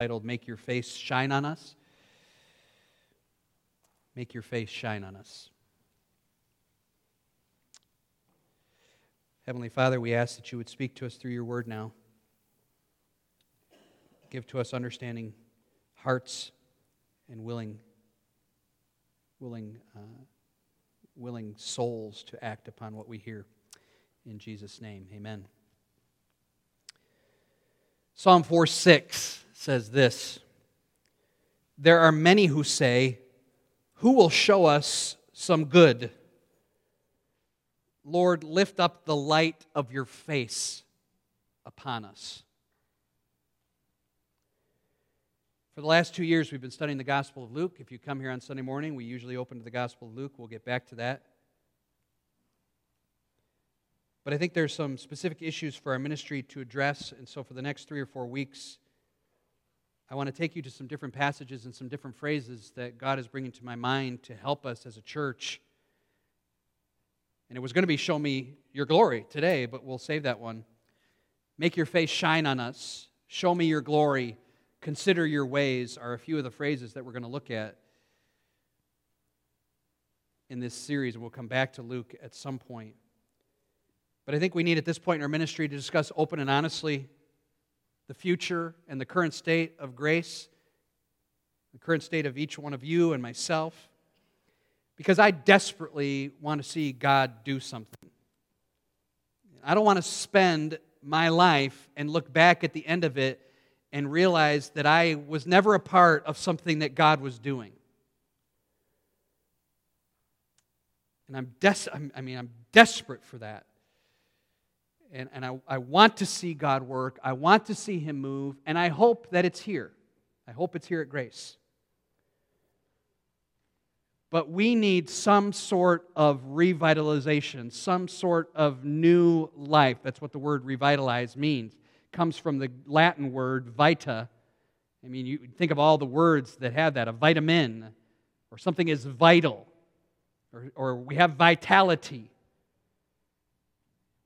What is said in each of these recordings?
titled Make Your Face Shine on Us. Make your face shine on us. Heavenly Father, we ask that you would speak to us through your word now. Give to us understanding hearts and willing, willing, uh, willing souls to act upon what we hear. In Jesus' name, amen. Psalm 4 6 says this There are many who say, Who will show us some good? Lord, lift up the light of your face upon us. For the last two years, we've been studying the Gospel of Luke. If you come here on Sunday morning, we usually open to the Gospel of Luke. We'll get back to that. But I think there's some specific issues for our ministry to address. And so for the next three or four weeks, I want to take you to some different passages and some different phrases that God is bringing to my mind to help us as a church. And it was going to be Show Me Your Glory today, but we'll save that one. Make your face shine on us. Show me your glory. Consider your ways are a few of the phrases that we're going to look at in this series. We'll come back to Luke at some point. But I think we need at this point in our ministry to discuss open and honestly the future and the current state of grace, the current state of each one of you and myself, because I desperately want to see God do something. I don't want to spend my life and look back at the end of it and realize that I was never a part of something that God was doing. And I'm des- I mean, I'm desperate for that and, and I, I want to see God work. I want to see Him move, and I hope that it's here. I hope it's here at Grace. But we need some sort of revitalization, some sort of new life. That's what the word revitalize means. It comes from the Latin word vita. I mean, you think of all the words that have that a vitamin, or something is vital, or, or we have vitality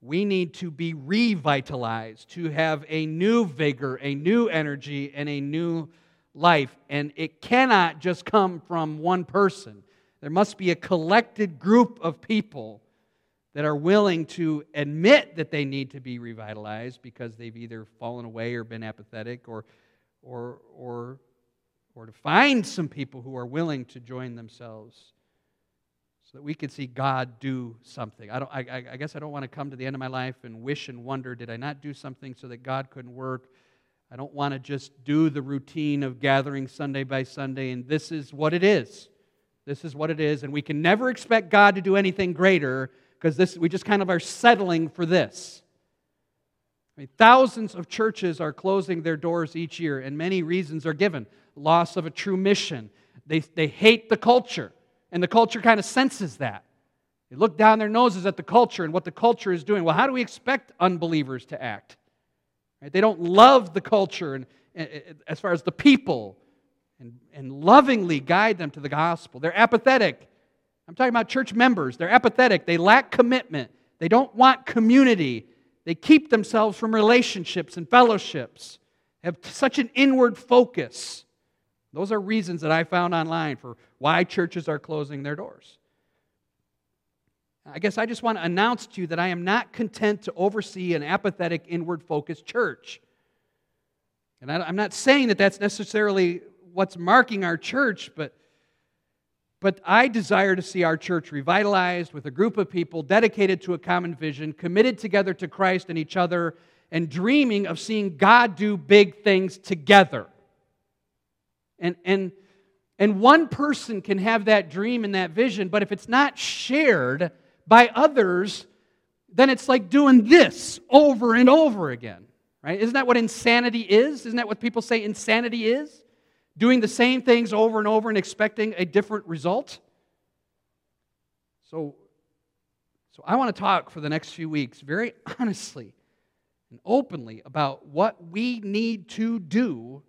we need to be revitalized, to have a new vigor, a new energy, and a new life. And it cannot just come from one person. There must be a collected group of people that are willing to admit that they need to be revitalized because they've either fallen away or been apathetic or, or, or, or to find some people who are willing to join themselves that we could see God do something. I, don't, I, I guess I don't want to come to the end of my life and wish and wonder did I not do something so that God couldn't work? I don't want to just do the routine of gathering Sunday by Sunday, and this is what it is. This is what it is, and we can never expect God to do anything greater because this we just kind of are settling for this. I mean, thousands of churches are closing their doors each year, and many reasons are given. Loss of a true mission. They, they hate the culture. And the culture kind of senses that. They look down their noses at the culture and what the culture is doing. Well, how do we expect unbelievers to act? Right? They don't love the culture and, and, as far as the people and, and lovingly guide them to the gospel. They're apathetic. I'm talking about church members. They're apathetic. They lack commitment. They don't want community. They keep themselves from relationships and fellowships. They have such an inward focus. Those are reasons that I found online for why churches are closing their doors. I guess I just want to announce to you that I am not content to oversee an apathetic, inward focused church. And I, am not saying that that's necessarily what's marking our church, but, but I desire to see our church revitalized with a group of people dedicated to a common vision, committed together to Christ and each other, and dreaming of seeing God do big things together. And, and, and one person can have that dream and that vision, but if it's not shared by others, then it's like doing this over and over again. Right? Isn't that what insanity is? Isn't that what people say insanity is? Doing the same things over and over and expecting a different result? So, so I want to talk for the next few weeks very honestly and openly about what we need to do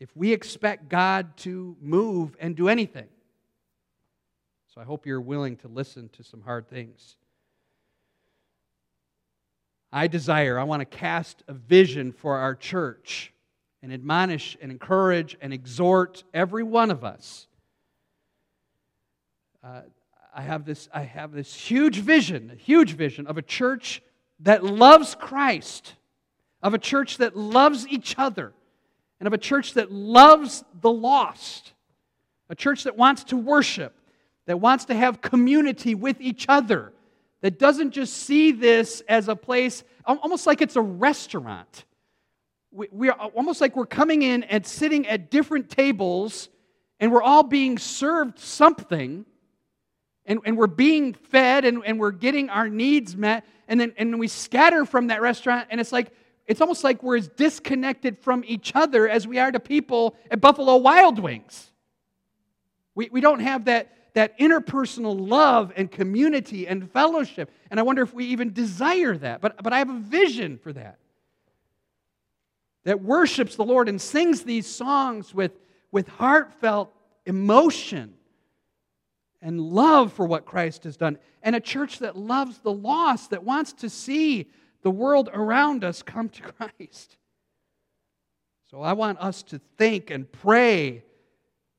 if we expect God to move and do anything. So I hope you're willing to listen to some hard things. I desire, I want to cast a vision for our church and admonish and encourage and exhort every one of us. Uh, I have this, I have this huge vision, a huge vision of a church that loves Christ, of a church that loves each other, and of a church that loves the lost, a church that wants to worship, that wants to have community with each other, that doesn't just see this as a place, almost like it's a restaurant. We, we are almost like we're coming in and sitting at different tables, and we're all being served something and, and we're being fed and, and we're getting our needs met and then and we scatter from that restaurant and it's like it's almost like we're as disconnected from each other as we are to people at buffalo wild wings. We, we don't have that that interpersonal love and community and fellowship. And i wonder if we even desire that. But, but i have a vision for that. That worships the lord and sings these songs with with heartfelt emotion and love for what Christ has done, and a church that loves the lost, that wants to see the world around us come to Christ. So I want us to think and pray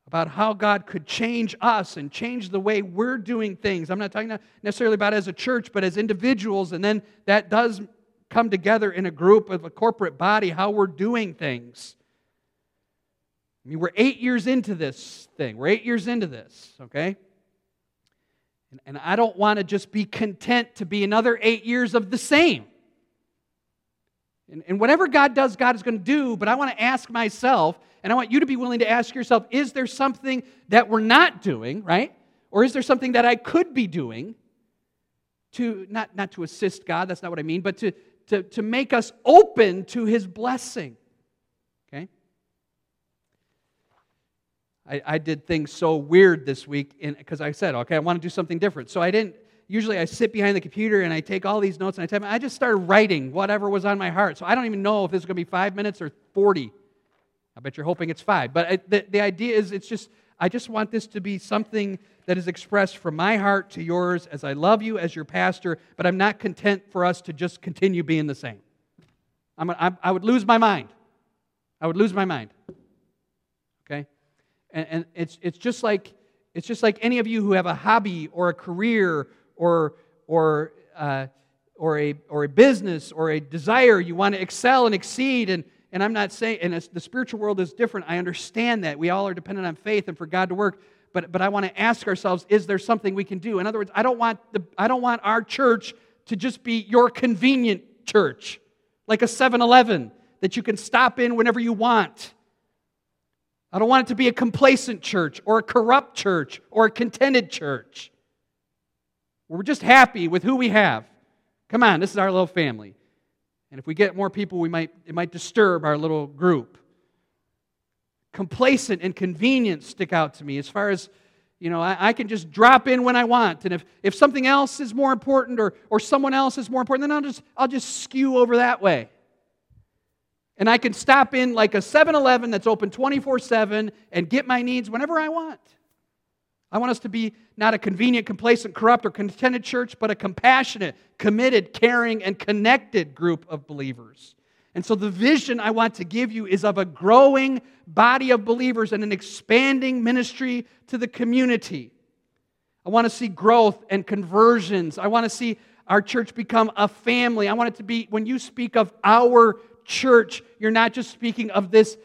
about how God could change us and change the way we're doing things. I'm not talking necessarily about as a church, but as individuals, and then that does come together in a group of a corporate body, how we're doing things. I mean, we're eight years into this thing. We're eight years into this, okay? And, I don't want to just be content to be another eight years of the same. And, and whatever God does, God is going to do, but I want to ask myself, and I want you to be willing to ask yourself is there something that we're not doing, right? Or is there something that I could be doing to, not, not to assist God, that's not what I mean, but to, to, to make us open to His blessing? Okay? I, I did things so weird this week because I said, okay, I want to do something different. So I didn't, usually I sit behind the computer and I take all these notes and I type, I just started writing whatever was on my heart. So I don't even know if this is going to be five minutes or 40. I bet you're hoping it's five. But I, the, the idea is it's just, I just want this to be something that is expressed from my heart to yours as I love you as your pastor, but I'm not content for us to just continue being the same. I'm, I, I would lose my mind. I would lose my mind. Okay? And, and it's, it's, just like, it's just like any of you who have a hobby or a career or, or, uh, or, a, or a business or a desire. You want to excel and exceed. And, and I'm not saying, and the spiritual world is different. I understand that. We all are dependent on faith and for God to work. But, but I want to ask ourselves, is there something we can do? In other words, I don't want, the, I don't want our church to just be your convenient church, like a 7 Eleven that you can stop in whenever you want. I don't want it to be a complacent church or a corrupt church or a contented church. We're just happy with who we have. Come on, this is our little family. And if we get more people, we might, it might disturb our little group. Complacent and convenient stick out to me as far as, you know, I, I, can just drop in when I want. And if, if something else is more important or, or someone else is more important, then I'll just, I'll just skew over that way and I can stop in like a 7 Eleven that's open 24 7 and get my needs whenever I want. I want us to be not a convenient, complacent, corrupt, or contented church, but a compassionate, committed, caring, and connected group of believers. And so the vision I want to give you is of a growing body of believers and an expanding ministry to the community. I want to see growth and conversions. I want to see our church become a family. I want it to be, when you speak of our church, you're not just speaking of this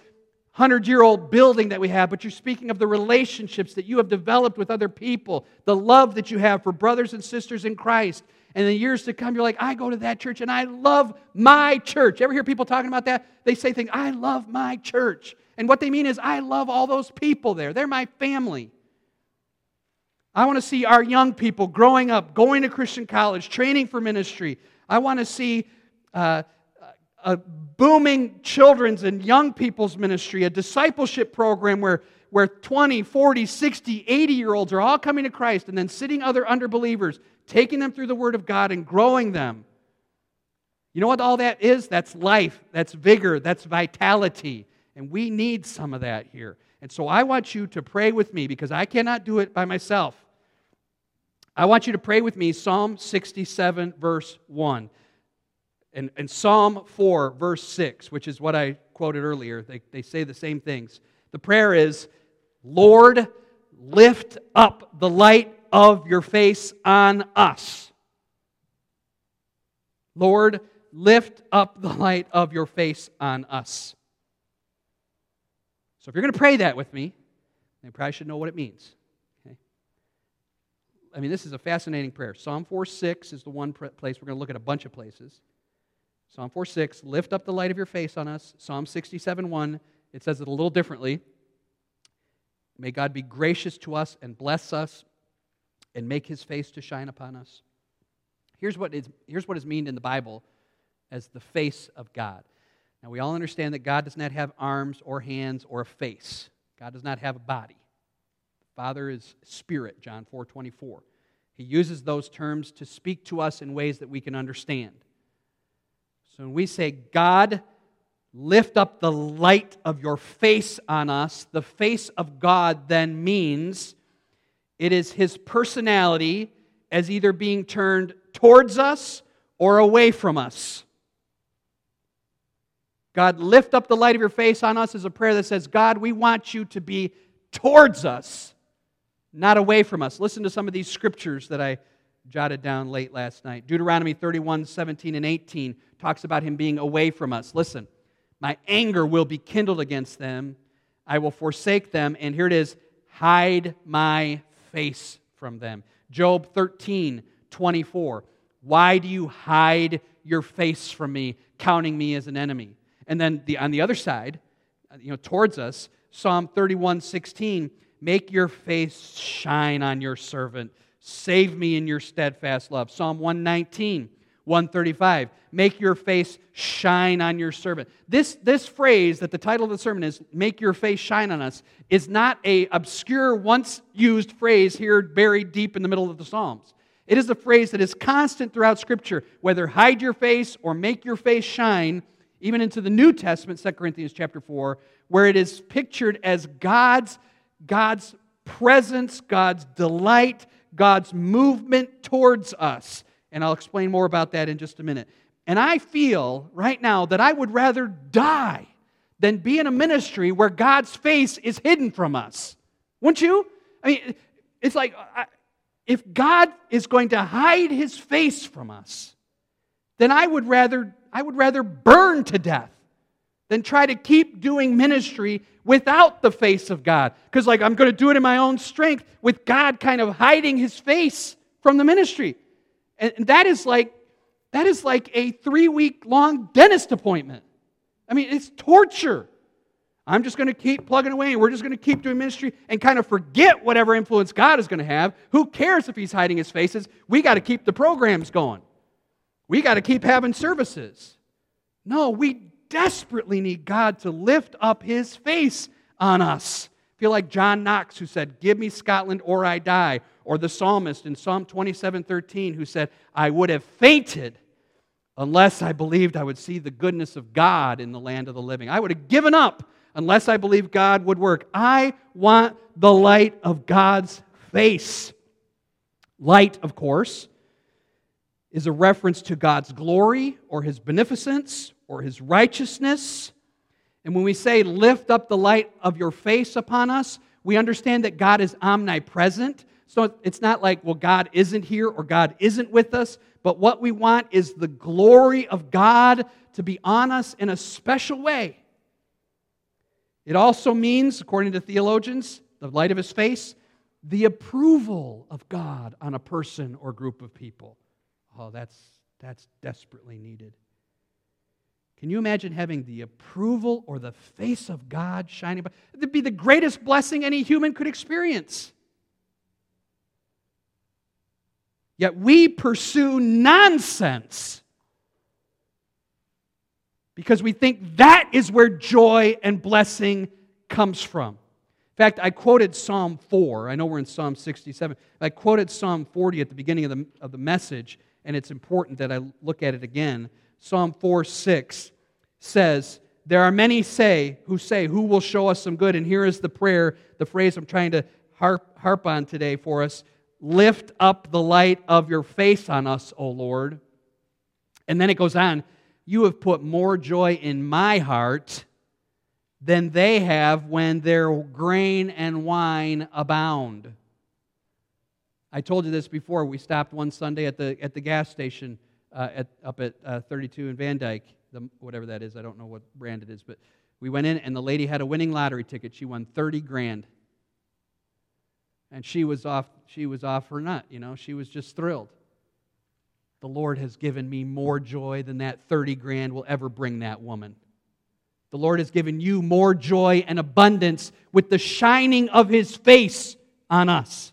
hundred year old building that we have, but you're speaking of the relationships that you have developed with other people, the love that you have for brothers and sisters in Christ. And in the years to come, you're like, I go to that church and I love my church. Ever hear people talking about that? They say things, I love my church. And what they mean is, I love all those people there. They're my family. I want to see our young people growing up, going to Christian college, training for ministry. I want to see uh, a booming children's and young people's ministry, a discipleship program where, where 20, 40, 60, 80 year olds are all coming to Christ and then sitting other underbelievers, taking them through the Word of God and growing them. You know what all that is? That's life, that's vigor, that's vitality. And we need some of that here. And so I want you to pray with me because I cannot do it by myself. I want you to pray with me Psalm 67, verse 1 and, and Psalm 4, verse 6, which is what I quoted earlier. They, they say the same things. The prayer is, Lord, lift up the light of your face on us. Lord, lift up the light of your face on us. So if you're going to pray that with me, you probably should know what it means. Okay? I mean, this is a fascinating prayer. Psalm 4 6 is the one place we're going to look at a bunch of places. Psalm 4 6, lift up the light of your face on us. Psalm 67 1, it says it a little differently. May God be gracious to us and bless us and make his face to shine upon us. Here's what is, here's what is meant in the Bible as the face of God. Now, we all understand that God does not have arms or hands or a face. God does not have a body. The Father is spirit, John 4 24. He uses those terms to speak to us in ways that we can understand. So when we say, God, lift up the light of your face on us, the face of God then means it is his personality as either being turned towards us or away from us. God, lift up the light of your face on us is a prayer that says, God, we want you to be towards us, not away from us. Listen to some of these scriptures that I jotted down late last night. Deuteronomy 31, 17, and 18 talks about him being away from us. Listen, my anger will be kindled against them. I will forsake them. And here it is hide my face from them. Job 13, 24. Why do you hide your face from me, counting me as an enemy? And then the, on the other side, you know, towards us, Psalm 31, 16. Make your face shine on your servant. Save me in your steadfast love. Psalm 119, 135. Make your face shine on your servant. This, this phrase that the title of the sermon is, Make your face shine on us, is not a obscure, once used phrase here buried deep in the middle of the Psalms. It is a phrase that is constant throughout Scripture, whether hide your face or make your face shine, even into the New Testament, 2 Corinthians chapter 4, where it is pictured as God's, God's presence, God's delight, God's movement towards us. And I'll explain more about that in just a minute. And I feel right now that I would rather die than be in a ministry where God's face is hidden from us. Wouldn't you? I mean, it's like if God is going to hide his face from us, then I would rather I would rather burn to death than try to keep doing ministry without the face of God. Because, like, I'm going to do it in my own strength with God kind of hiding his face from the ministry. And that is like that is like a three week long dentist appointment. I mean, it's torture. I'm just going to keep plugging away and we're just going to keep doing ministry and kind of forget whatever influence God is going to have. Who cares if He's hiding His faces? We got to keep the programs going. We got to keep having services. No, we desperately need God to lift up His face on us. I feel like John Knox, who said, Give me Scotland or I die, or the psalmist in Psalm 27 13, who said, I would have fainted unless I believed I would see the goodness of God in the land of the living. I would have given up unless I believed God would work. I want the light of God's face. Light, of course, is a reference to God's glory or his beneficence or his righteousness. And when we say lift up the light of your face upon us, we understand that God is omnipresent. So it's not like, well, God isn't here or God isn't with us, but what we want is the glory of God to be on us in a special way. It also means, according to theologians, the light of his face, the approval of God on a person or group of people. Oh, that's, that's desperately needed. Can you imagine having the approval or the face of God shining? It'd be the greatest blessing any human could experience. Yet we pursue nonsense because we think that is where joy and blessing comes from. In fact, I quoted Psalm 4. I know we're in Psalm 67. I quoted Psalm 40 at the beginning of the, of the message, and it's important that I look at it again. Psalm 4 6 says, There are many say who say, Who will show us some good? And here is the prayer, the phrase I'm trying to harp, harp on today for us. Lift up the light of your face on us, O Lord. And then it goes on, You have put more joy in my heart than they have when their grain and wine abound. I told you this before. We stopped one Sunday at the, at the gas station uh, at, up at uh, 32 in Van Dyke, the, whatever that is. I don't know what brand it is, but we went in and the lady had a winning lottery ticket. She won 30 grand. And she was off, she was off her nut, you know, she was just thrilled. The Lord has given me more joy than that 30 grand will ever bring that woman. The Lord has given you more joy and abundance with the shining of his face on us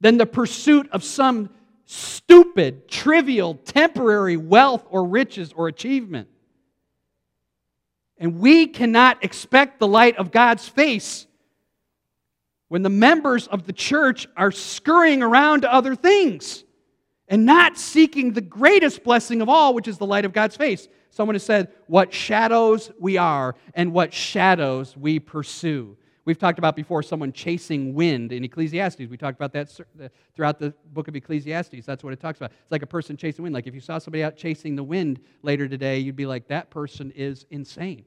than the pursuit of some stupid, trivial, temporary wealth or riches or achievement. And we cannot expect the light of God's face when the members of the church are scurrying around to other things and not seeking the greatest blessing of all, which is the light of God's face. Someone has said, What shadows we are and what shadows we pursue. We've talked about before someone chasing wind in Ecclesiastes. We talked about that throughout the book of Ecclesiastes. That's what it talks about. It's like a person chasing wind. Like if you saw somebody out chasing the wind later today, you'd be like, that person is insane.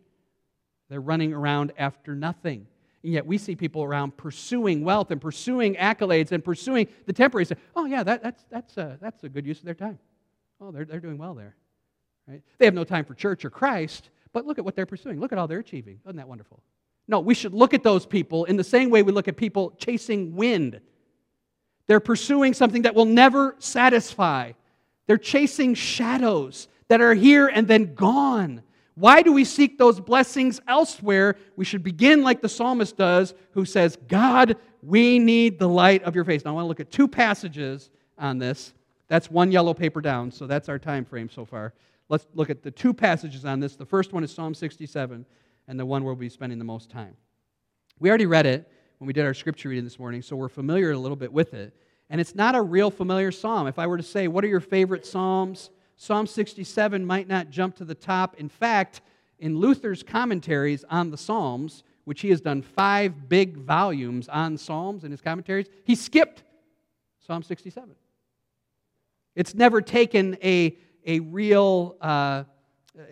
They're running around after nothing. And yet we see people around pursuing wealth and pursuing accolades and pursuing the temporary. Oh, yeah, that, that's, that's, a, that's a good use of their time. Oh, they're, they're doing well there. Right? They have no time for church or Christ, but look at what they're pursuing. Look at all they're achieving. Isn't that wonderful? No, we should look at those people in the same way we look at people chasing wind. They're pursuing something that will never satisfy. They're chasing shadows that are here and then gone. Why do we seek those blessings elsewhere? We should begin like the psalmist does, who says, God, we need the light of your face. Now, I want to look at two passages on this. That's one yellow paper down, so that's our time frame so far. Let's look at the two passages on this. The first one is Psalm 67 and the one where we'll be spending the most time. We already read it when we did our scripture reading this morning, so we're familiar a little bit with it. And it's not a real familiar psalm. If I were to say, what are your favorite psalms? Psalm 67 might not jump to the top. In fact, in Luther's commentaries on the Psalms, which he has done five big volumes on Psalms in his commentaries, he skipped Psalm 67. It's never taken a, a real uh,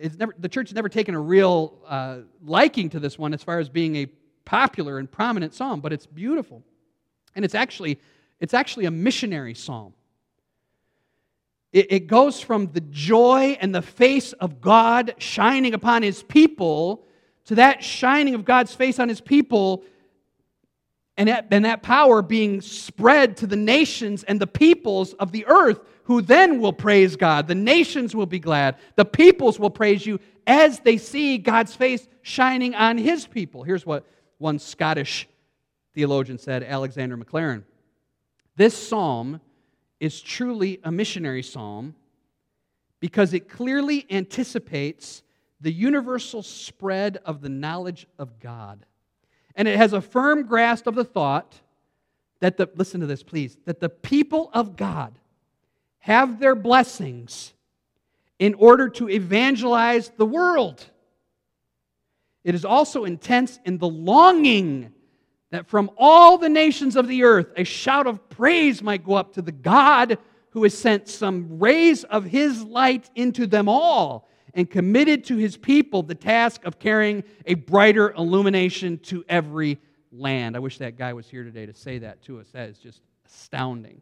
it's never, the church has never taken a real uh, liking to this one as far as being a popular and prominent psalm, but it's beautiful. And it's actually, it's actually a missionary psalm. It, it goes from the joy and the face of God shining upon his people to that shining of God's face on his people and that, and that power being spread to the nations and the peoples of the earth who then will praise God. The nations will be glad. The peoples will praise you as they see God's face shining on his people. Here's what one Scottish theologian said, Alexander Maclaren. This psalm is truly a missionary psalm because it clearly anticipates the universal spread of the knowledge of God. And it has a firm grasp of the thought that the, listen to this, please, that the people of God have their blessings in order to evangelize the world. It is also intense in the longing that from all the nations of the earth a shout of praise might go up to the God who has sent some rays of his light into them all and committed to his people the task of carrying a brighter illumination to every land. I wish that guy was here today to say that to us. That is just astounding.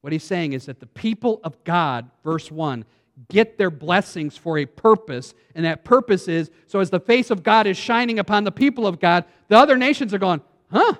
What he's saying is that the people of God, verse 1, get their blessings for a purpose, and that purpose is so as the face of God is shining upon the people of God, the other nations are going, huh?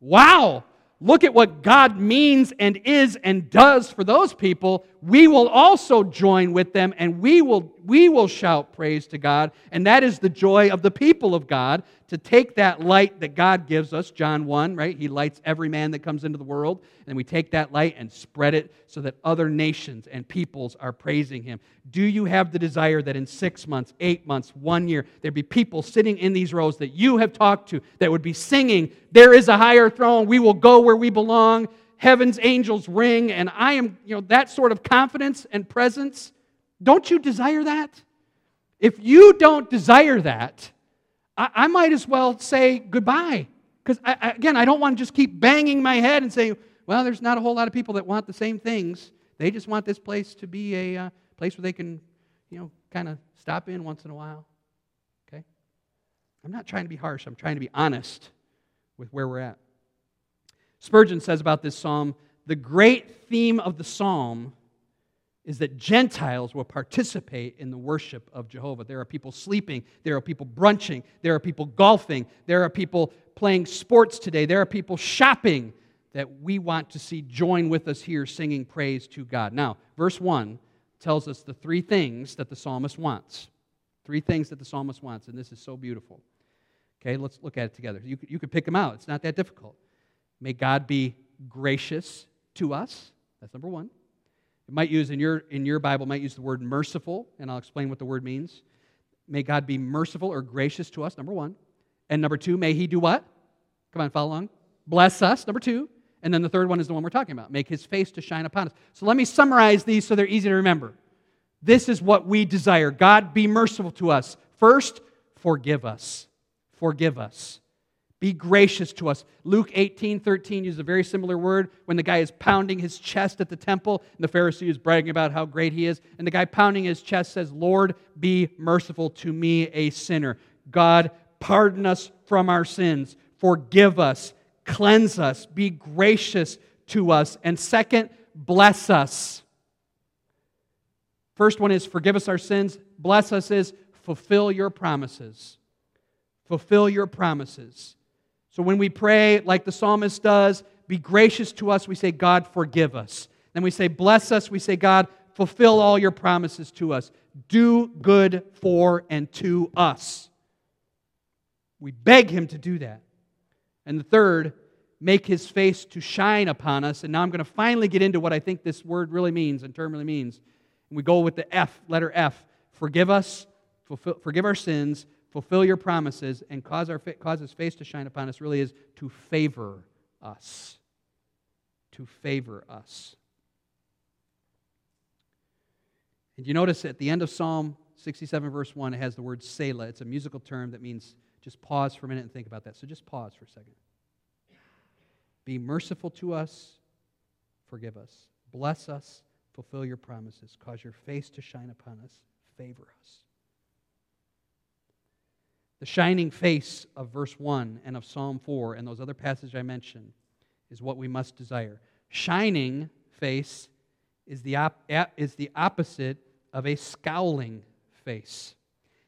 Wow, look at what God means and is and does for those people. We will also join with them and we will, we will shout praise to God. And that is the joy of the people of God to take that light that God gives us, John 1, right? He lights every man that comes into the world. And we take that light and spread it so that other nations and peoples are praising Him. Do you have the desire that in six months, eight months, one year, there'd be people sitting in these rows that you have talked to that would be singing, There is a higher throne, we will go where we belong, heaven's angels ring, and I am, you know, that sort of confidence and presence? Don't you desire that? If you don't desire that, I, I might as well say goodbye. Because, again, I don't want to just keep banging my head and say, well, there's not a whole lot of people that want the same things. They just want this place to be a uh, place where they can, you know, kind of stop in once in a while. Okay? I'm not trying to be harsh, I'm trying to be honest with where we're at. Spurgeon says about this psalm the great theme of the psalm is that Gentiles will participate in the worship of Jehovah. There are people sleeping, there are people brunching, there are people golfing, there are people playing sports today, there are people shopping that we want to see join with us here singing praise to God. Now, verse 1 tells us the three things that the psalmist wants. Three things that the psalmist wants, and this is so beautiful. Okay, let's look at it together. You, you can pick them out, it's not that difficult. May God be gracious to us. That's number one. It might use in your in your Bible might use the word merciful, and I'll explain what the word means. May God be merciful or gracious to us, number one. And number two, may He do what? Come on, follow along. Bless us, number two. And then the third one is the one we're talking about make his face to shine upon us. So let me summarize these so they're easy to remember. This is what we desire God be merciful to us. First, forgive us. Forgive us. Be gracious to us. Luke 18, 13 uses a very similar word when the guy is pounding his chest at the temple, and the Pharisee is bragging about how great he is. And the guy pounding his chest says, Lord, be merciful to me, a sinner. God, pardon us from our sins. Forgive us cleanse us, be gracious to us. And second, bless us. First one is forgive us our sins. Bless us is fulfill your promises. Fulfill your promises. So when we pray like the psalmist does, be gracious to us, we say, God, forgive us. Then we say, bless us, we say, God, fulfill all your promises to us. Do good for and to us. We beg him to do that. And the third, make his face to shine upon us. And now I'm going to finally get into what I think this word really means and term really means. And we go with the F, letter F. Forgive us, fulfill, forgive our sins, fulfill your promises, and cause, our, cause his face to shine upon us really is to favor us. To favor us. And you notice at the end of Psalm 67, verse 1, it has the word Selah. It's a musical term that means just pause for a minute and think about that. So just pause for a second. Be merciful to us, forgive us. Bless us, fulfill your promises. Cause your face to shine upon us, favor us. The shining face of verse 1 and of Psalm 4 and those other passages I mentioned is what we must desire. Shining face is the, op- is the opposite of a scowling face.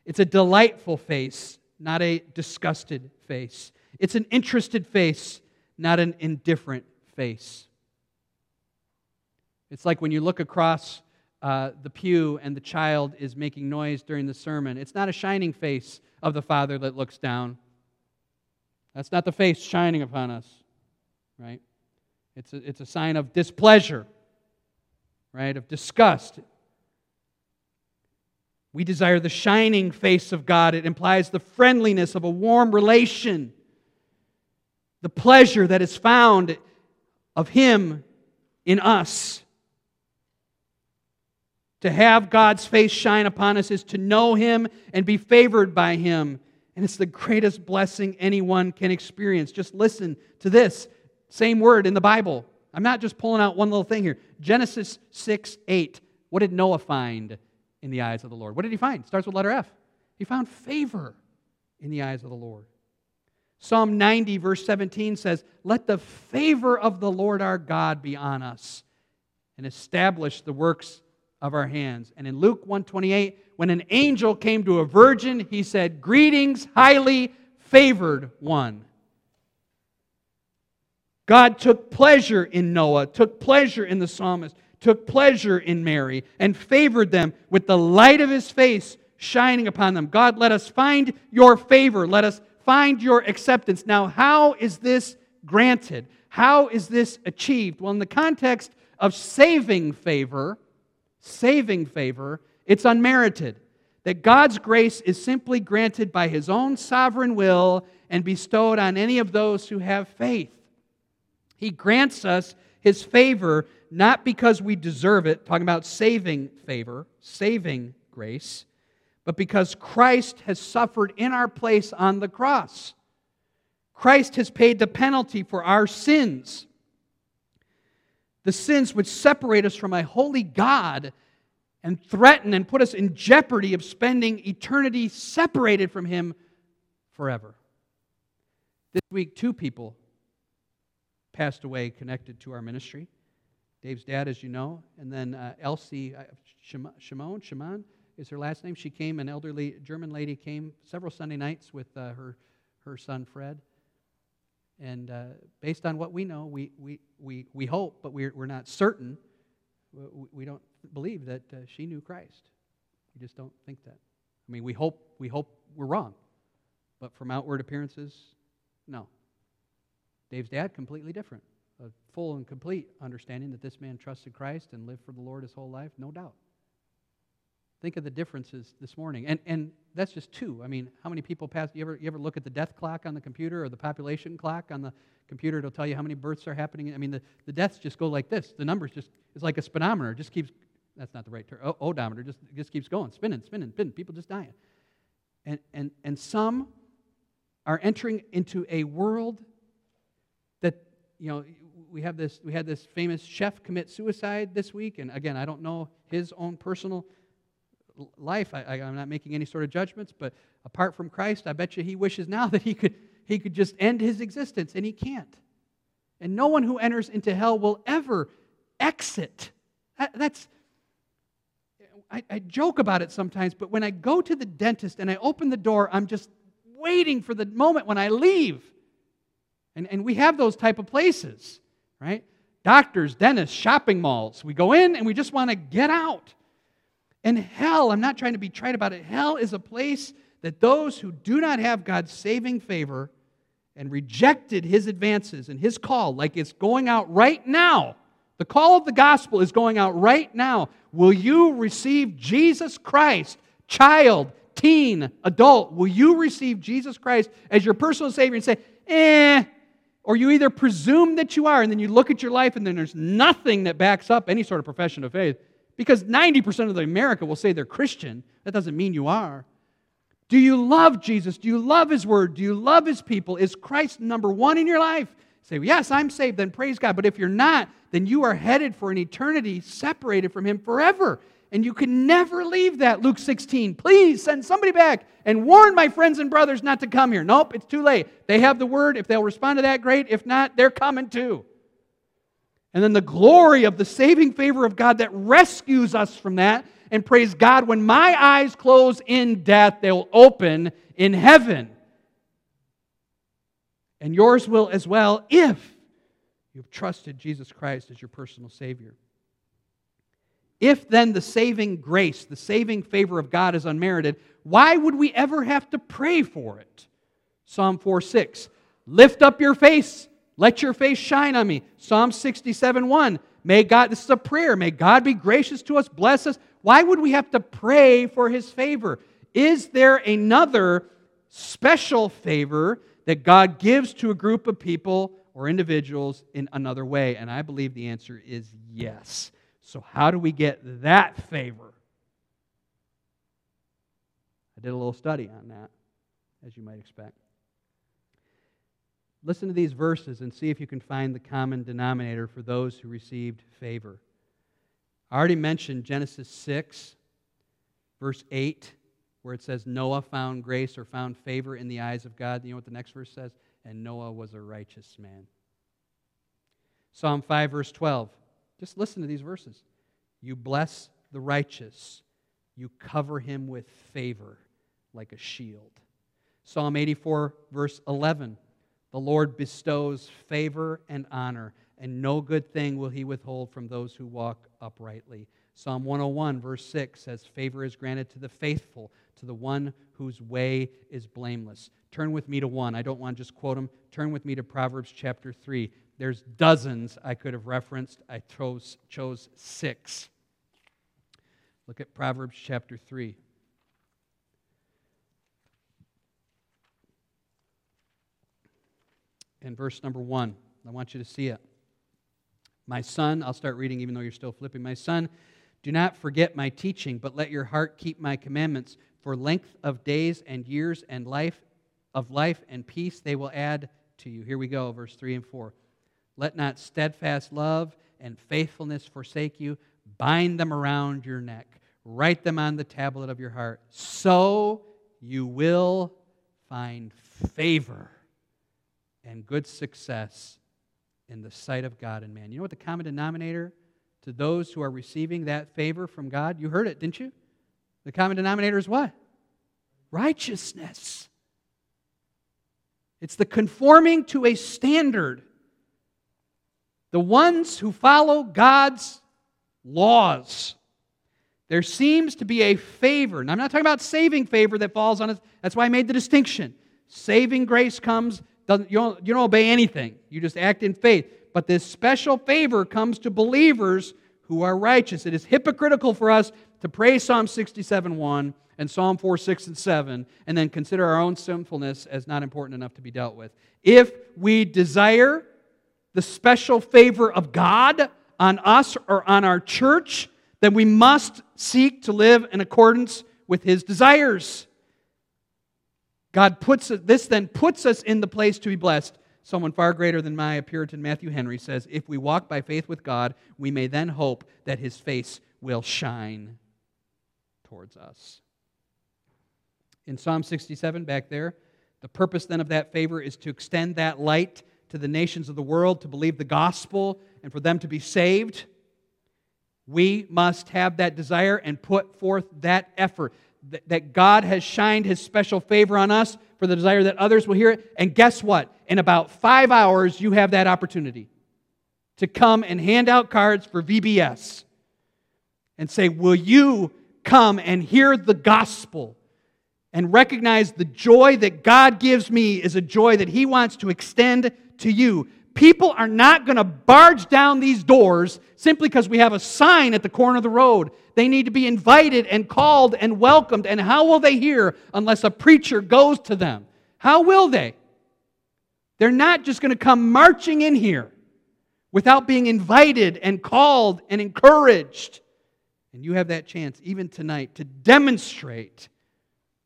It's a delightful face not a disgusted face. It's an interested face, not an indifferent face. It's like when you look across uh, the pew and the child is making noise during the sermon. It's not a shining face of the father that looks down. That's not the face shining upon us, right? It's a, it's a sign of displeasure, right? Of disgust. We desire the shining face of God. It implies the friendliness of a warm relation, the pleasure that is found of Him in us. To have God's face shine upon us is to know Him and be favored by Him. And it's the greatest blessing anyone can experience. Just listen to this same word in the Bible. I'm not just pulling out one little thing here. Genesis 6 8. What did Noah find? in the eyes of the Lord. What did he find? Starts with letter F. He found favor in the eyes of the Lord. Psalm 90, verse 17 says, Let the favor of the Lord our God be on us and establish the works of our hands. And in Luke 128, when an angel came to a virgin, he said, Greetings, highly favored one. God took pleasure in Noah, took pleasure in the psalmist, took pleasure in Mary and favored them with the light of his face shining upon them. God, let us find your favor. Let us find your acceptance. Now, how is this granted? How is this achieved? Well, in the context of saving favor, saving favor, it's unmerited. That God's grace is simply granted by his own sovereign will and bestowed on any of those who have faith. He grants us his favor not because we deserve it, talking about saving favor, saving grace, but because Christ has suffered in our place on the cross. Christ has paid the penalty for our sins. The sins which separate us from a holy God and threaten and put us in jeopardy of spending eternity separated from Him forever. This week, two people passed away connected to our ministry. Dave's dad, as you know, and then uh, Elsie uh, Shimon, Shimon is her last name. She came, an elderly German lady came several Sunday nights with uh, her, her son Fred. And uh, based on what we know, we, we, we, we hope, but we're, we're not certain, we, don't believe that uh, she knew Christ. We just don't think that. I mean, we hope, we hope we're wrong, but from outward appearances, no. Dave's dad, completely different. A full and complete understanding that this man trusted Christ and lived for the Lord his whole life, no doubt. Think of the differences this morning. And, and that's just two. I mean, how many people pass? You ever, you ever look at the death clock on the computer or the population clock on the computer? It'll tell you how many births are happening. I mean, the, the deaths just go like this. The numbers just, it's like a speedometer. It just keeps, that's not the right term, odometer, just, just keeps going, spinning, spinning, spinning. People just dying. And, and, and some are entering into a world that, you know, we have this we had this famous chef commit suicide this week and again i don't know his own personal life I, am not making any sort of judgments but apart from christ i bet you he wishes now that he could he could just end his existence and he can't and no one who enters into hell will ever exit that, that's I, I joke about it sometimes but when i go to the dentist and i open the door i'm just waiting for the moment when I leave. And, and we have those type of places, right? Doctors, dentists, shopping malls. We go in and we just want to get out. And hell, I'm not trying to be trite about it, hell is a place that those who do not have God's saving favor and rejected his advances and his call, like it's going out right now. The call of the gospel is going out right now. Will you receive Jesus Christ, child, teen, adult, will you receive Jesus Christ as your personal Savior and say, eh, or you either presume that you are and then you look at your life and then there's nothing that backs up any sort of profession of faith because 90% of the America will say they're Christian. That doesn't mean you are. Do you love Jesus? Do you love His Word? Do you love His people? Is Christ number one in your life? Say, yes, I'm saved, then praise God. But if you're not, then you are headed for an eternity separated from Him forever and you can never leave that. Luke 16. Please send somebody back and warn my friends and brothers not to come here. Nope, it's too late. They have the word. If they'll respond to that, great. If not, they're coming too. And then the glory of the saving favor of God that rescues us from that. And praise God, when my eyes close in death, they'll open in heaven. And yours will as well if you've trusted Jesus Christ as your personal Savior. If then the saving grace, the saving favor of God is unmerited, why would we ever have to pray for it? Psalm 4 6. Lift up your face, let your face shine on me. Psalm 67 1. May God, this is a prayer, may God be gracious to us, bless us. Why would we have to pray for his favor? Is there another special favor that God gives to a group of people or individuals in another way? And I believe the answer is yes. So, how do we get that favor? I did a little study on that, as you might expect. Listen to these verses and see if you can find the common denominator for those who received favor. I already mentioned Genesis 6, verse 8, where it says Noah found grace or found favor in the eyes of God. You know what the next verse says? And Noah was a righteous man. Psalm 5, verse 12. Just listen to these verses. You bless the righteous, you cover him with favor like a shield. Psalm 84, verse 11 The Lord bestows favor and honor, and no good thing will he withhold from those who walk uprightly. Psalm 101, verse 6 says, Favor is granted to the faithful, to the one whose way is blameless. Turn with me to one. I don't want to just quote them. Turn with me to Proverbs chapter 3. There's dozens I could have referenced. I chose, chose six. Look at Proverbs chapter 3. And verse number 1. I want you to see it. My son, I'll start reading even though you're still flipping. My son, do not forget my teaching, but let your heart keep my commandments. For length of days and years and life of life and peace they will add to you. Here we go, verse 3 and 4. Let not steadfast love and faithfulness forsake you. Bind them around your neck. Write them on the tablet of your heart. So you will find favor and good success in the sight of God and man. You know what the common denominator to those who are receiving that favor from God? You heard it, didn't you? The common denominator is what? Righteousness. It's the conforming to a standard. The ones who follow God's laws. There seems to be a favor. And I'm not talking about saving favor that falls on us. That's why I made the distinction. Saving grace comes, doesn't, you, don't, you don't obey anything, you just act in faith. But this special favor comes to believers who are righteous. It is hypocritical for us to pray Psalm 67 1 and Psalm 4 6 and 7 and then consider our own sinfulness as not important enough to be dealt with. If we desire the special favor of God on us or on our church, then we must seek to live in accordance with his desires. God puts this then puts us in the place to be blessed. Someone far greater than my Puritan Matthew Henry says, If we walk by faith with God, we may then hope that his face will shine towards us. In Psalm 67, back there, the purpose then of that favor is to extend that light to the nations of the world to believe the gospel and for them to be saved. We must have that desire and put forth that effort. That God has shined his special favor on us for the desire that others will hear it. And guess what? In about five hours, you have that opportunity to come and hand out cards for VBS and say, Will you come and hear the gospel and recognize the joy that God gives me is a joy that He wants to extend to you? People are not going to barge down these doors simply because we have a sign at the corner of the road. They need to be invited and called and welcomed. And how will they hear unless a preacher goes to them? How will they? They're not just going to come marching in here without being invited and called and encouraged. And you have that chance, even tonight, to demonstrate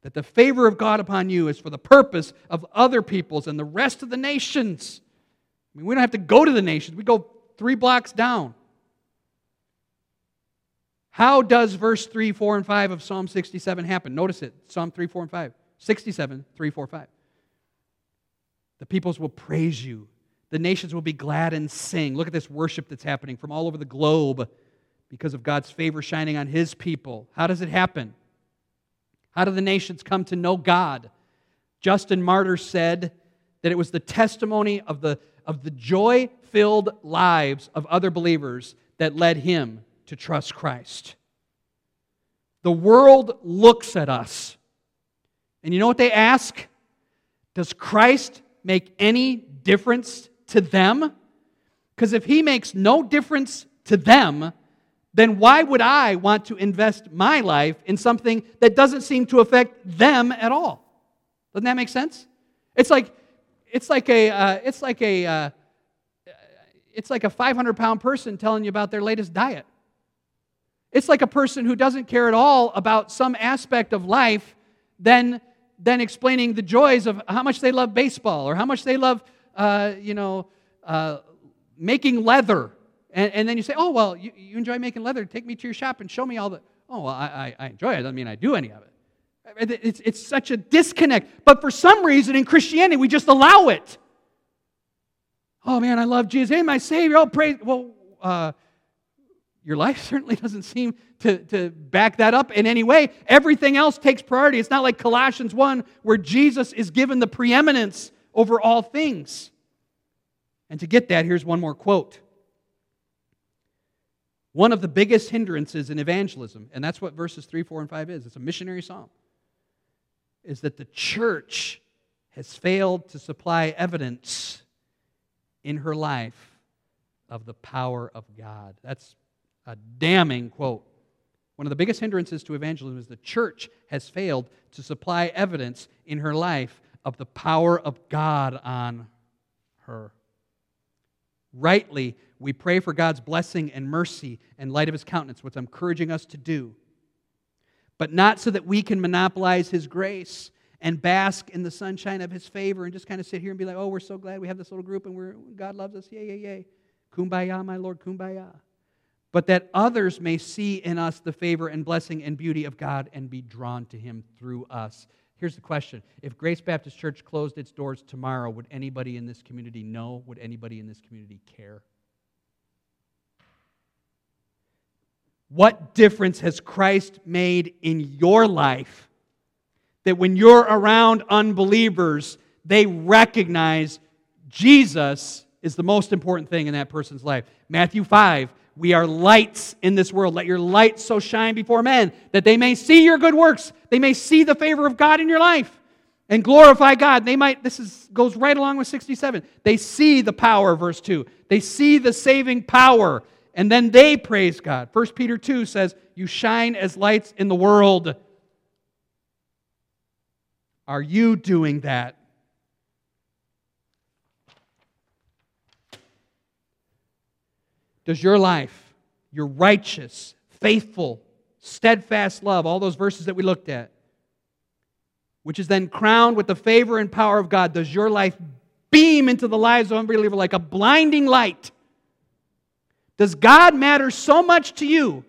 that the favor of God upon you is for the purpose of other peoples and the rest of the nations. I mean, we don't have to go to the nations, we go three blocks down. How does verse 3, 4, and 5 of Psalm 67 happen? Notice it Psalm 3, 4, and 5. 67, 3, 4, 5. The peoples will praise you. The nations will be glad and sing. Look at this worship that's happening from all over the globe because of God's favor shining on his people. How does it happen? How do the nations come to know God? Justin Martyr said that it was the testimony of the of the joy filled lives of other believers that led him to trust Christ. The world looks at us, and you know what they ask? Does Christ make any difference to them? Because if he makes no difference to them, then why would I want to invest my life in something that doesn't seem to affect them at all? Doesn't that make sense? It's like it's like a, uh, it's like a, uh, it's like a 500 pound person telling you about their latest diet. It's like a person who doesn't care at all about some aspect of life, then, then explaining the joys of how much they love baseball or how much they love, uh, you know, uh, making leather. And, and, then you say, oh, well, you, you enjoy making leather. Take me to your shop and show me all the. Oh, well, I, I, I enjoy it. Doesn't mean I do any of it. It's, it's such a disconnect. But for some reason in Christianity, we just allow it. Oh man, I love Jesus. Hey, my Savior. Oh, praise. Well, uh, your life certainly doesn't seem to, to back that up in any way. Everything else takes priority. It's not like Colossians 1, where Jesus is given the preeminence over all things. And to get that, here's one more quote. One of the biggest hindrances in evangelism, and that's what verses 3, 4, and 5 is it's a missionary psalm is that the church has failed to supply evidence in her life of the power of God. That's a damning quote. One of the biggest hindrances to evangelism is the church has failed to supply evidence in her life of the power of God on her. Rightly, we pray for God's blessing and mercy and light of his countenance, which I'm encouraging us to do but not so that we can monopolize His grace and bask in the sunshine of His favor and just kind of sit here and be like, oh, we're so glad we have this little group and we're, God loves us. Yay, yay, yay. Kumbaya, my Lord, kumbaya. But that others may see in us the favor and blessing and beauty of God and be drawn to Him through us. Here's the question If Grace Baptist Church closed its doors tomorrow, would anybody in this community know? Would anybody in this community care? What difference has Christ made in your life that when you're around unbelievers, they recognize Jesus is the most important thing in that person's life? Matthew 5 we are lights in this world. Let your light so shine before men that they may see your good works. They may see the favor of God in your life and glorify God. They might, this is, goes right along with 67. They see the power, verse 2. They see the saving power, and then they praise God. 1 Peter 2 says, You shine as lights in the world. Are you doing that? Does your life, your righteous, faithful, steadfast love, all those verses that we looked at, which is then crowned with the favor and power of God, does your life beam into the lives of unbeliever like a blinding light? Does God matter so much to you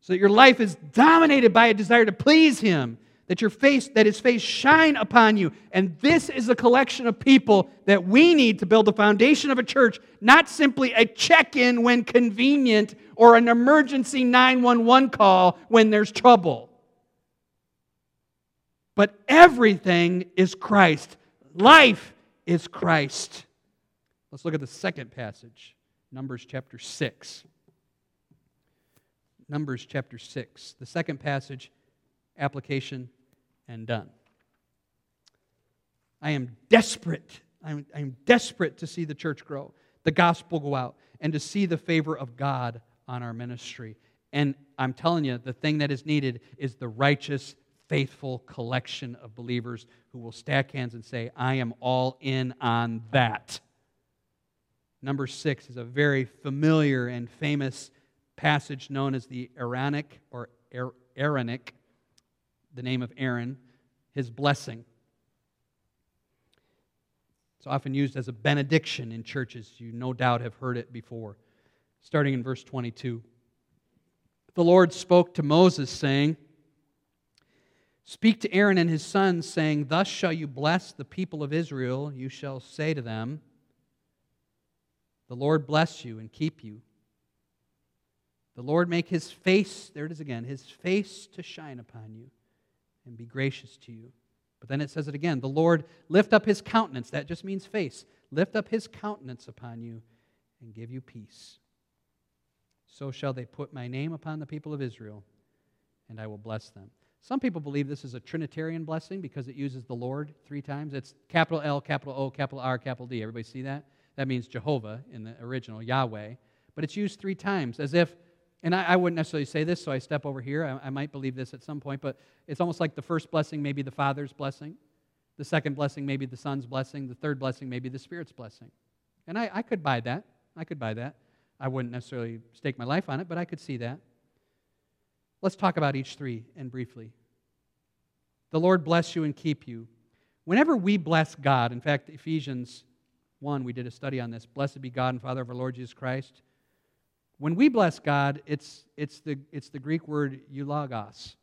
so that your life is dominated by a desire to please Him that your face that his face shine upon you. And this is a collection of people that we need to build the foundation of a church not simply a check-in when convenient or an emergency 911 call when there's trouble. But everything is Christ. Life is Christ. Let's look at the second passage numbers chapter 6 numbers chapter 6 the second passage application, and done. I am desperate. I'm, I'm, desperate to see the church grow, the gospel go out, and to see the favor of God on our ministry. And I'm telling you, the thing that is needed is the righteous, faithful collection of believers who will stack hands and say, I am all in on that. Number six is a very familiar and famous passage known as the Aaronic or Aaronic the name of Aaron, his blessing. It's often used as a benediction in churches. You no doubt have heard it before. Starting in verse 22. The Lord spoke to Moses, saying, Speak to Aaron and his sons, saying, Thus shall you bless the people of Israel. You shall say to them, The Lord bless you and keep you. The Lord make his face, there it is again, his face to shine upon you and be gracious to you. But then it says it again the Lord lift up his countenance, that just means face, lift up his countenance upon you and give you peace. So shall they put my name upon the people of Israel, and I will bless them. Some people believe this is a Trinitarian blessing because it uses the Lord three times. It's capital L, capital O, capital R, capital D. Everybody see that? That means Jehovah in the original, Yahweh. But it's used three times as if and I, I, wouldn't necessarily say this, so I step over here. I, I might believe this at some point, but it's almost like the first blessing may be the Father's blessing, the second blessing may be the Son's blessing, the third blessing may be the Spirit's blessing. And I, I could buy that. I could buy that. I wouldn't necessarily stake my life on it, but I could see that. Let's talk about each three and briefly. The Lord bless you and keep you. Whenever we bless God, in fact, Ephesians 1, we did a study on this. Blessed be God and Father of our Lord Jesus Christ when we bless God, it's, it's, the, it's the Greek word eulogos.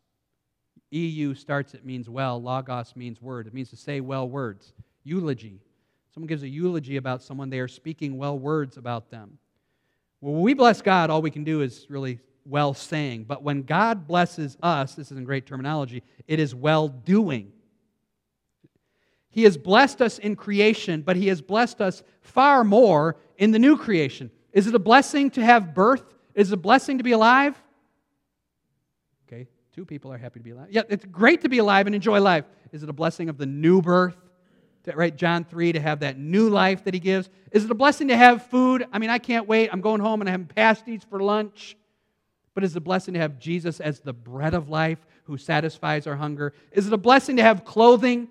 EU starts, it means well. Logos means word. It means to say well words. Eulogy. Someone gives a eulogy about someone, they are speaking well words about them. Well, when we bless God, all we can do is really well saying. But when God blesses us, this isn't great terminology, it is well doing. He has blessed us in creation, but He has blessed us far more in the new creation. Is it a blessing to have birth? Is it a blessing to be alive? Okay, two people are happy to be alive. Yeah, it's great to be alive and enjoy life. Is it a blessing of the new birth? right, John 3, to have that new life that he gives. Is it a blessing to have food? I mean, I can't wait. I'm going home and I having pasties for lunch. But is it a blessing to have Jesus as the bread of life who satisfies our hunger? Is it a blessing to have clothing?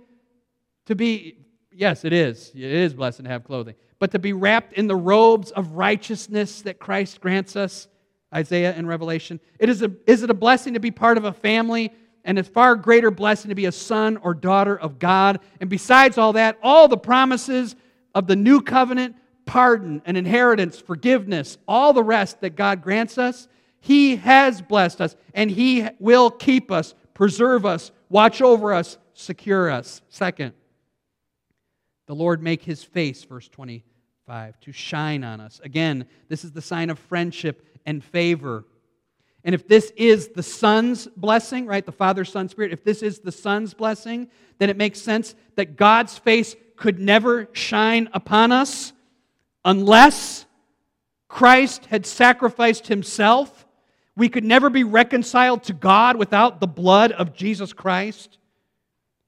To be, yes, it is. It is blessing to have clothing but to be wrapped in the robes of righteousness that Christ grants us, Isaiah and Revelation. It is, a, is it a blessing to be part of a family? And a far greater blessing to be a son or daughter of God. And besides all that, all the promises of the new covenant, pardon, an inheritance, forgiveness, all the rest that God grants us, He has blessed us, and He will keep us, preserve us, watch over us, secure us. Second, the Lord make his face, verse 25, to shine on us. Again, this is the sign of friendship and favor. And if this is the Son's blessing, right, the Father, Son, Spirit, if this is the Son's blessing, then it makes sense that God's face could never shine upon us unless Christ had sacrificed himself. We could never be reconciled to God without the blood of Jesus Christ.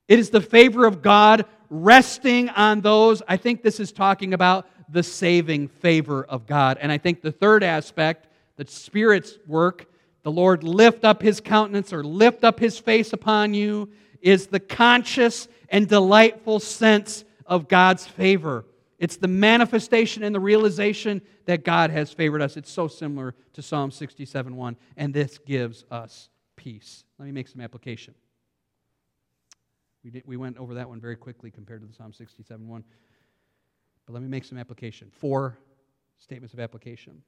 It is the favor of God resting on those. I think this is talking about the saving favor of God. And I think the third aspect, the Spirit's work, the Lord lift up his countenance or lift up his face upon you, is the conscious and delightful sense of God's favor. It's the manifestation and the realization that God has favored us. It's so similar to Psalm 67 1, and this gives us peace. Let me make some application. We, did, we went over that one very quickly compared to the Psalm 67 1. But let me make some application. Four statements of application.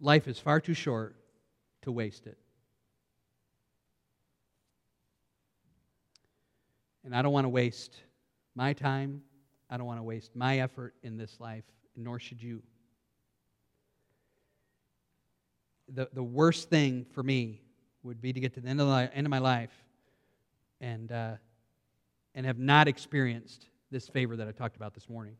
Life is far too short to waste it. And I don't want to waste my time. I don't want to waste my effort in this life, nor should you. The, the worst thing for me would be to get to the end of, the, end of my life and, uh, and have not experienced this favor that I talked about this morning.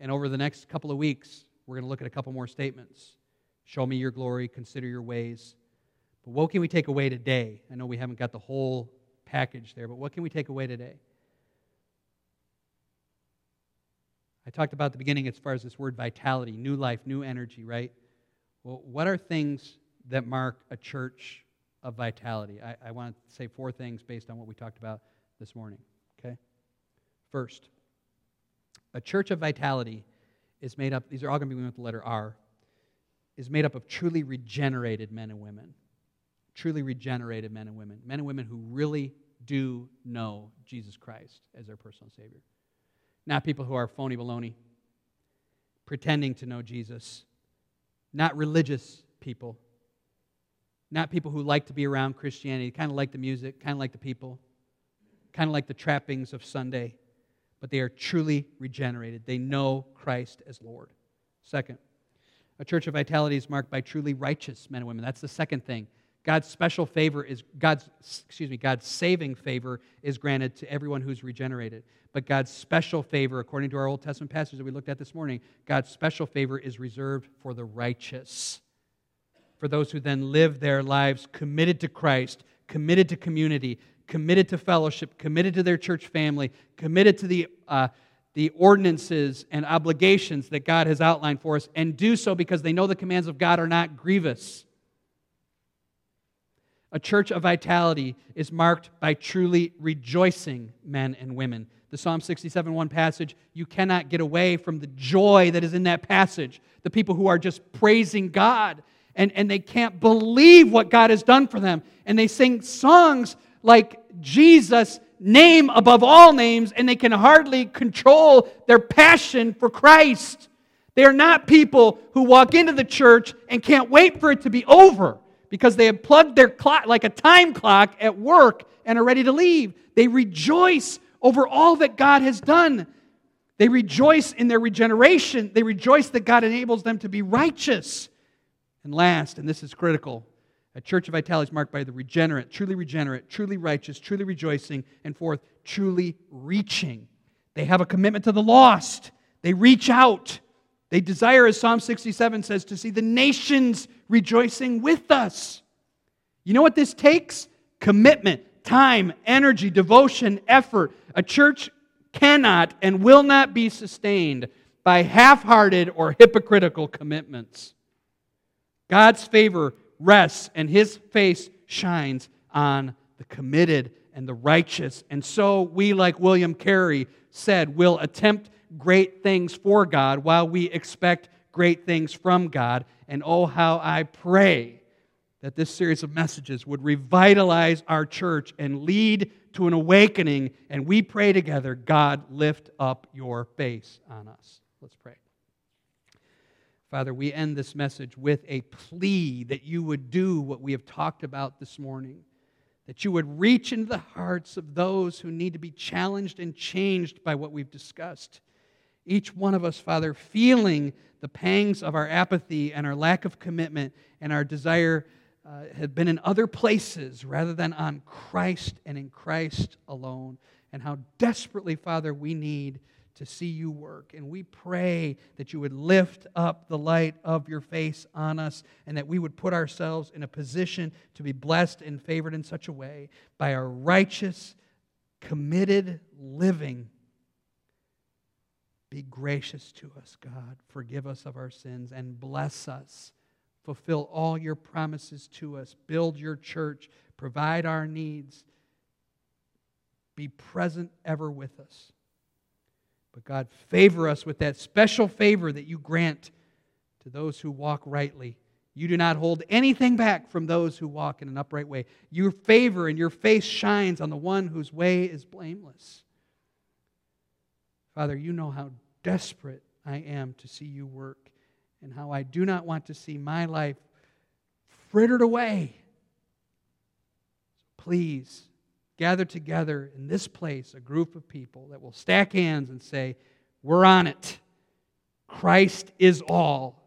And over the next couple of weeks, we're going to look at a couple more statements. Show me your glory, consider your ways. But what can we take away today? I know we haven't got the whole package there, but what can we take away today? I talked about the beginning as far as this word vitality, new life, new energy, right? Well, what are things that mark a church of vitality? I, I want to say four things based on what we talked about this morning, okay? First, a church of vitality is made up, these are all going to be with the letter R, is made up of truly regenerated men and women truly regenerated men and women, men and women who really do know Jesus Christ as their personal Savior. Not people who are phony baloney, pretending to know Jesus, not religious people, not people who like to be around Christianity, kind of like the music, kind of like the people, kind of like the trappings of Sunday, but they are truly regenerated. They know Christ as Lord. Second, a church of vitality is marked by truly righteous men and women. That's the second thing. God's special favor is God's excuse me, God's saving favor is granted to everyone who's regenerated. But God's special favor, according to our Old Testament passage that we looked at this morning, God's special favor is reserved for the righteous. For those who then live their lives committed to Christ, committed to community, committed to fellowship, committed to their church family, committed to the uh, the ordinances and obligations that God has outlined for us, and do so because they know the commands of God are not grievous a church of vitality is marked by truly rejoicing men and women. The Psalm 67 1 passage, you cannot get away from the joy that is in that passage. The people who are just praising God and, and they can't believe what God has done for them. And they sing songs like Jesus' name above all names, and they can hardly control their passion for Christ. They are not people who walk into the church and can't wait for it to be over because they have plugged their clock like a time clock at work and are ready to leave. They rejoice over all that God has done. They rejoice in their regeneration. They rejoice that God enables them to be righteous. And last, and this is critical, a church of vitality is marked by the regenerate, truly regenerate, truly righteous, truly rejoicing, and fourth, truly reaching. They have a commitment to the lost. They reach out. They desire, as Psalm 67 says, to see the nations rejoicing with us. You know what this takes? Commitment, time, energy, devotion, effort. A church cannot and will not be sustained by half hearted or hypocritical commitments. God's favor rests and his face shines on the committed and the righteous. And so we, like William Carey said, will attempt great things for God while we expect great things from God. And oh, how I pray that this series of messages would revitalize our church and lead to an awakening. And we pray together, God, lift up your face on us. Let's pray. Father, we end this message with a plea that you would do what we have talked about this morning that you would reach into the hearts of those who need to be challenged and changed by what we've discussed. Each one of us, Father, feeling the pangs of our apathy and our lack of commitment and our desire uh, have been in other places rather than on Christ and in Christ alone. And how desperately, Father, we need to see you work. And we pray that you would lift up the light of your face on us and that we would put ourselves in a position to be blessed and favored in such a way by our righteous, committed living. Be gracious to us, God. Forgive us of our sins and bless us. Fulfill all your promises to us. Build your church. Provide our needs. Be present ever with us. But God, favor us with that special favor that you grant to those who walk rightly. You do not hold anything back from those who walk in an upright way. Your favor and your face shines on the one whose way is blameless. Father, you know how desperate I am to see you work and how I do not want to see my life frittered away. Please gather together in this place a group of people that will stack hands and say, We're on it. Christ is all.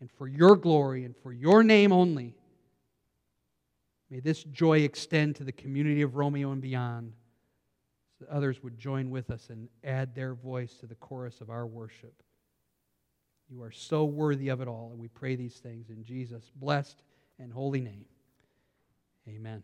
And for your glory and for your name only, may this joy extend to the community of Romeo and beyond, so that others would join with us and add their voice to the chorus of our worship. You are so worthy of it all, and we pray these things in Jesus' blessed and holy name. Amen.